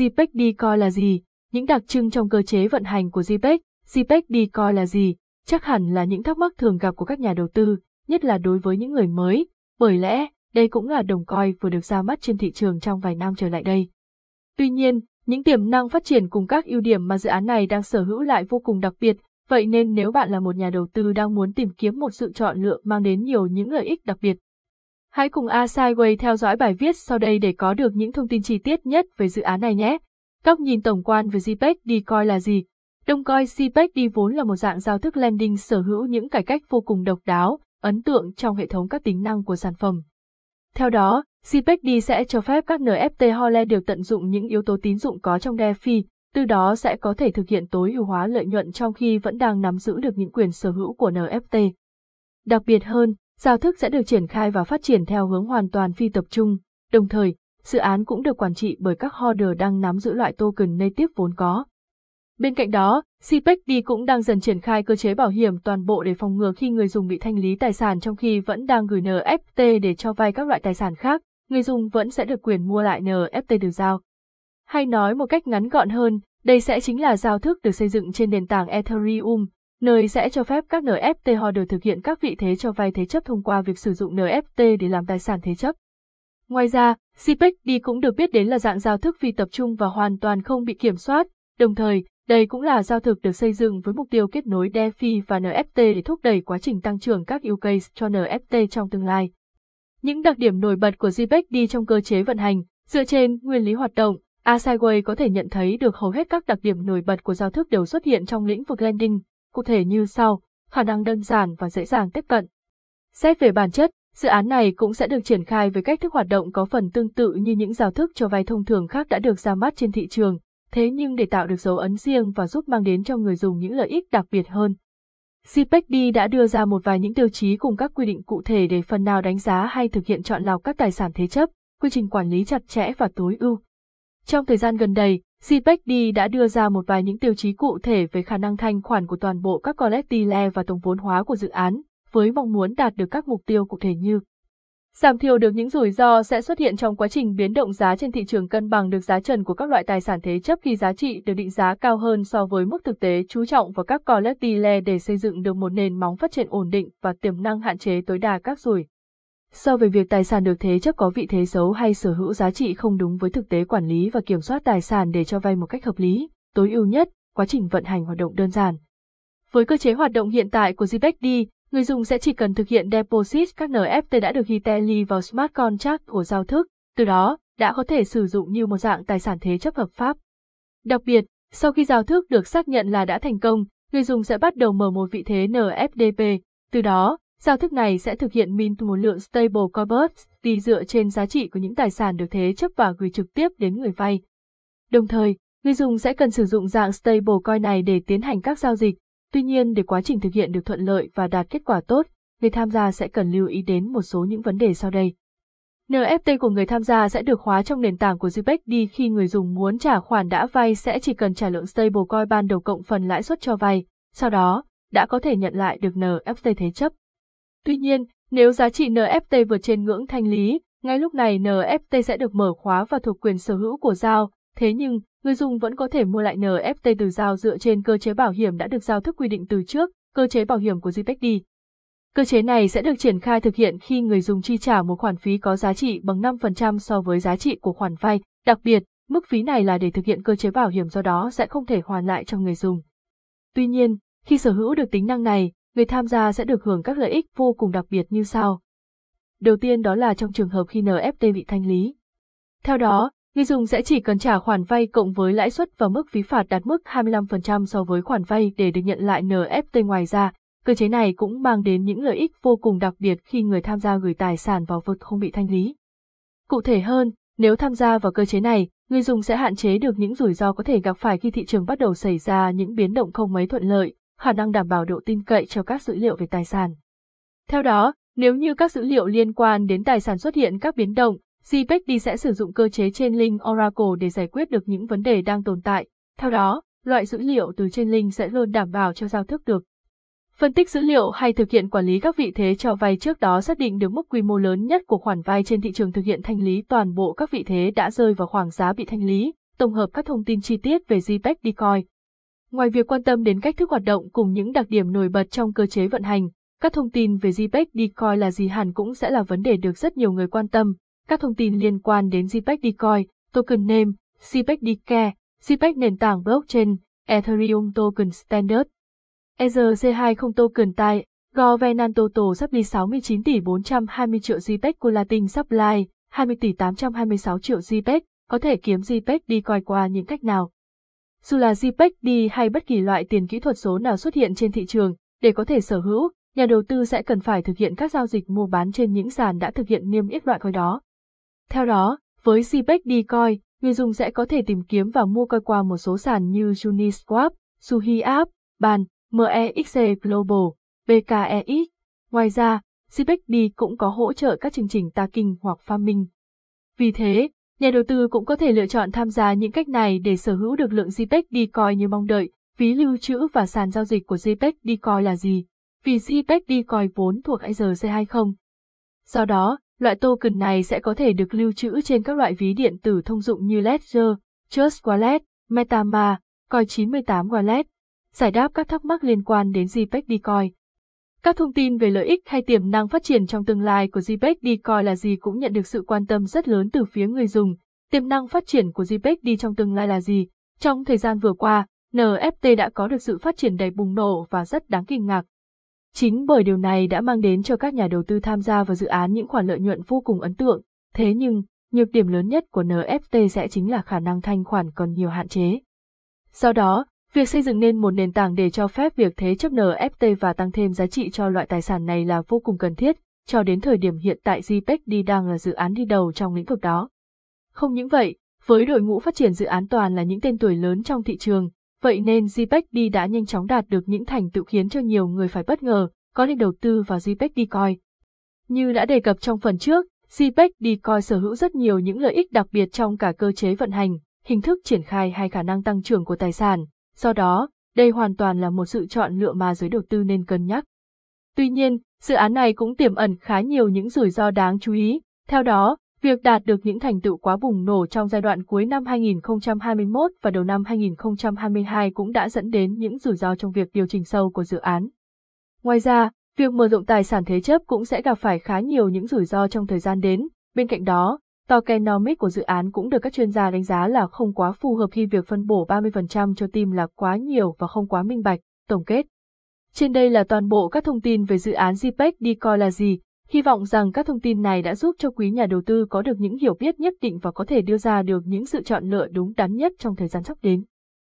JPEG Decoy là gì? Những đặc trưng trong cơ chế vận hành của JPEG, JPEG Decoy là gì? Chắc hẳn là những thắc mắc thường gặp của các nhà đầu tư, nhất là đối với những người mới, bởi lẽ đây cũng là đồng coi vừa được ra mắt trên thị trường trong vài năm trở lại đây. Tuy nhiên, những tiềm năng phát triển cùng các ưu điểm mà dự án này đang sở hữu lại vô cùng đặc biệt, vậy nên nếu bạn là một nhà đầu tư đang muốn tìm kiếm một sự chọn lựa mang đến nhiều những lợi ích đặc biệt, hãy cùng A Sideway theo dõi bài viết sau đây để có được những thông tin chi tiết nhất về dự án này nhé. Góc nhìn tổng quan về JPEG đi coi là gì? Đồng coi JPEG đi vốn là một dạng giao thức lending sở hữu những cải cách vô cùng độc đáo, ấn tượng trong hệ thống các tính năng của sản phẩm. Theo đó, CPECD sẽ cho phép các NFT holder đều tận dụng những yếu tố tín dụng có trong DeFi, từ đó sẽ có thể thực hiện tối ưu hóa lợi nhuận trong khi vẫn đang nắm giữ được những quyền sở hữu của NFT. Đặc biệt hơn, giao thức sẽ được triển khai và phát triển theo hướng hoàn toàn phi tập trung, đồng thời, dự án cũng được quản trị bởi các holder đang nắm giữ loại token native vốn có. Bên cạnh đó, CPECD cũng đang dần triển khai cơ chế bảo hiểm toàn bộ để phòng ngừa khi người dùng bị thanh lý tài sản trong khi vẫn đang gửi NFT để cho vay các loại tài sản khác, người dùng vẫn sẽ được quyền mua lại NFT được giao. Hay nói một cách ngắn gọn hơn, đây sẽ chính là giao thức được xây dựng trên nền tảng Ethereum, nơi sẽ cho phép các NFT holder thực hiện các vị thế cho vay thế chấp thông qua việc sử dụng NFT để làm tài sản thế chấp. Ngoài ra, CPECD cũng được biết đến là dạng giao thức phi tập trung và hoàn toàn không bị kiểm soát, đồng thời, đây cũng là giao thực được xây dựng với mục tiêu kết nối DeFi và NFT để thúc đẩy quá trình tăng trưởng các use case cho NFT trong tương lai. Những đặc điểm nổi bật của JPEG trong cơ chế vận hành, dựa trên nguyên lý hoạt động, Asaiway có thể nhận thấy được hầu hết các đặc điểm nổi bật của giao thức đều xuất hiện trong lĩnh vực lending, cụ thể như sau, khả năng đơn giản và dễ dàng tiếp cận. Xét về bản chất, dự án này cũng sẽ được triển khai với cách thức hoạt động có phần tương tự như những giao thức cho vay thông thường khác đã được ra mắt trên thị trường, thế nhưng để tạo được dấu ấn riêng và giúp mang đến cho người dùng những lợi ích đặc biệt hơn. CPECD đã đưa ra một vài những tiêu chí cùng các quy định cụ thể để phần nào đánh giá hay thực hiện chọn lọc các tài sản thế chấp, quy trình quản lý chặt chẽ và tối ưu. Trong thời gian gần đây, CPECD đã đưa ra một vài những tiêu chí cụ thể về khả năng thanh khoản của toàn bộ các collectile và tổng vốn hóa của dự án, với mong muốn đạt được các mục tiêu cụ thể như Giảm thiểu được những rủi ro sẽ xuất hiện trong quá trình biến động giá trên thị trường cân bằng được giá trần của các loại tài sản thế chấp khi giá trị được định giá cao hơn so với mức thực tế chú trọng vào các collectile để xây dựng được một nền móng phát triển ổn định và tiềm năng hạn chế tối đa các rủi. So về việc tài sản được thế chấp có vị thế xấu hay sở hữu giá trị không đúng với thực tế quản lý và kiểm soát tài sản để cho vay một cách hợp lý, tối ưu nhất, quá trình vận hành hoạt động đơn giản. Với cơ chế hoạt động hiện tại của GPECD, Người dùng sẽ chỉ cần thực hiện deposit các NFT đã được ghi tally vào smart contract của giao thức, từ đó đã có thể sử dụng như một dạng tài sản thế chấp hợp pháp. Đặc biệt, sau khi giao thức được xác nhận là đã thành công, người dùng sẽ bắt đầu mở một vị thế NFDP, từ đó, giao thức này sẽ thực hiện mint một lượng stable coin đi dựa trên giá trị của những tài sản được thế chấp và gửi trực tiếp đến người vay. Đồng thời, người dùng sẽ cần sử dụng dạng stablecoin này để tiến hành các giao dịch, Tuy nhiên để quá trình thực hiện được thuận lợi và đạt kết quả tốt, người tham gia sẽ cần lưu ý đến một số những vấn đề sau đây. NFT của người tham gia sẽ được khóa trong nền tảng của đi khi người dùng muốn trả khoản đã vay sẽ chỉ cần trả lượng stablecoin ban đầu cộng phần lãi suất cho vay, sau đó, đã có thể nhận lại được NFT thế chấp. Tuy nhiên, nếu giá trị NFT vượt trên ngưỡng thanh lý, ngay lúc này NFT sẽ được mở khóa và thuộc quyền sở hữu của giao, thế nhưng, người dùng vẫn có thể mua lại NFT từ giao dựa trên cơ chế bảo hiểm đã được giao thức quy định từ trước, cơ chế bảo hiểm của JPEG. Cơ chế này sẽ được triển khai thực hiện khi người dùng chi trả một khoản phí có giá trị bằng 5% so với giá trị của khoản vay, đặc biệt, mức phí này là để thực hiện cơ chế bảo hiểm do đó sẽ không thể hoàn lại cho người dùng. Tuy nhiên, khi sở hữu được tính năng này, người tham gia sẽ được hưởng các lợi ích vô cùng đặc biệt như sau. Đầu tiên đó là trong trường hợp khi NFT bị thanh lý. Theo đó, Người dùng sẽ chỉ cần trả khoản vay cộng với lãi suất và mức phí phạt đạt mức 25% so với khoản vay để được nhận lại NFT ngoài ra. Cơ chế này cũng mang đến những lợi ích vô cùng đặc biệt khi người tham gia gửi tài sản vào vật không bị thanh lý. Cụ thể hơn, nếu tham gia vào cơ chế này, người dùng sẽ hạn chế được những rủi ro có thể gặp phải khi thị trường bắt đầu xảy ra những biến động không mấy thuận lợi, khả năng đảm bảo độ tin cậy cho các dữ liệu về tài sản. Theo đó, nếu như các dữ liệu liên quan đến tài sản xuất hiện các biến động, GPECD sẽ sử dụng cơ chế trên link Oracle để giải quyết được những vấn đề đang tồn tại. Theo đó, loại dữ liệu từ trên link sẽ luôn đảm bảo cho giao thức được. Phân tích dữ liệu hay thực hiện quản lý các vị thế cho vay trước đó xác định được mức quy mô lớn nhất của khoản vay trên thị trường thực hiện thanh lý toàn bộ các vị thế đã rơi vào khoảng giá bị thanh lý, tổng hợp các thông tin chi tiết về JPEG Decoy. Ngoài việc quan tâm đến cách thức hoạt động cùng những đặc điểm nổi bật trong cơ chế vận hành, các thông tin về JPEG Decoy là gì hẳn cũng sẽ là vấn đề được rất nhiều người quan tâm. Các thông tin liên quan đến JPEG Decoy, token name, JPEG Decay, JPEG nền tảng blockchain, Ethereum Token Standard. ERC20 token tại Governance Total đi 69 tỷ 420 triệu JPEG Collating supply, 20 tỷ 826 triệu JPEG, có thể kiếm JPEG đi coi qua những cách nào. Dù là JPEG đi hay bất kỳ loại tiền kỹ thuật số nào xuất hiện trên thị trường, để có thể sở hữu, nhà đầu tư sẽ cần phải thực hiện các giao dịch mua bán trên những sàn đã thực hiện niêm yết loại coin đó. Theo đó, với JPEG đi coi, người dùng sẽ có thể tìm kiếm và mua coi qua một số sàn như Uniswap, SuhiApp, Ban, MEXC Global, BKEX. Ngoài ra, CPECD cũng có hỗ trợ các chương trình tagging hoặc farming. Vì thế, nhà đầu tư cũng có thể lựa chọn tham gia những cách này để sở hữu được lượng JPEG Decoy như mong đợi. Phí lưu trữ và sàn giao dịch của JPEG Decoy là gì? Vì JPEG Decoy vốn thuộc ERC20. Do đó, loại token này sẽ có thể được lưu trữ trên các loại ví điện tử thông dụng như Ledger, Trust Wallet, Metamask, Coin98 Wallet. Giải đáp các thắc mắc liên quan đến JPEG Decoy. Các thông tin về lợi ích hay tiềm năng phát triển trong tương lai của JPEG đi coi là gì cũng nhận được sự quan tâm rất lớn từ phía người dùng. Tiềm năng phát triển của JPEG đi trong tương lai là gì? Trong thời gian vừa qua, NFT đã có được sự phát triển đầy bùng nổ và rất đáng kinh ngạc. Chính bởi điều này đã mang đến cho các nhà đầu tư tham gia vào dự án những khoản lợi nhuận vô cùng ấn tượng. Thế nhưng, nhược điểm lớn nhất của NFT sẽ chính là khả năng thanh khoản còn nhiều hạn chế. Do đó, Việc xây dựng nên một nền tảng để cho phép việc thế chấp NFT và tăng thêm giá trị cho loại tài sản này là vô cùng cần thiết, cho đến thời điểm hiện tại JPEG đang là dự án đi đầu trong lĩnh vực đó. Không những vậy, với đội ngũ phát triển dự án toàn là những tên tuổi lớn trong thị trường, vậy nên JPEG đã nhanh chóng đạt được những thành tựu khiến cho nhiều người phải bất ngờ, có nên đầu tư vào JPEG coi. Như đã đề cập trong phần trước, JPEG coi sở hữu rất nhiều những lợi ích đặc biệt trong cả cơ chế vận hành, hình thức triển khai hay khả năng tăng trưởng của tài sản, Do đó, đây hoàn toàn là một sự chọn lựa mà giới đầu tư nên cân nhắc. Tuy nhiên, dự án này cũng tiềm ẩn khá nhiều những rủi ro đáng chú ý. Theo đó, việc đạt được những thành tựu quá bùng nổ trong giai đoạn cuối năm 2021 và đầu năm 2022 cũng đã dẫn đến những rủi ro trong việc điều chỉnh sâu của dự án. Ngoài ra, việc mở rộng tài sản thế chấp cũng sẽ gặp phải khá nhiều những rủi ro trong thời gian đến. Bên cạnh đó, tokenomics của dự án cũng được các chuyên gia đánh giá là không quá phù hợp khi việc phân bổ 30% cho team là quá nhiều và không quá minh bạch, tổng kết. Trên đây là toàn bộ các thông tin về dự án JPEG đi coi là gì, hy vọng rằng các thông tin này đã giúp cho quý nhà đầu tư có được những hiểu biết nhất định và có thể đưa ra được những sự chọn lựa đúng đắn nhất trong thời gian sắp đến.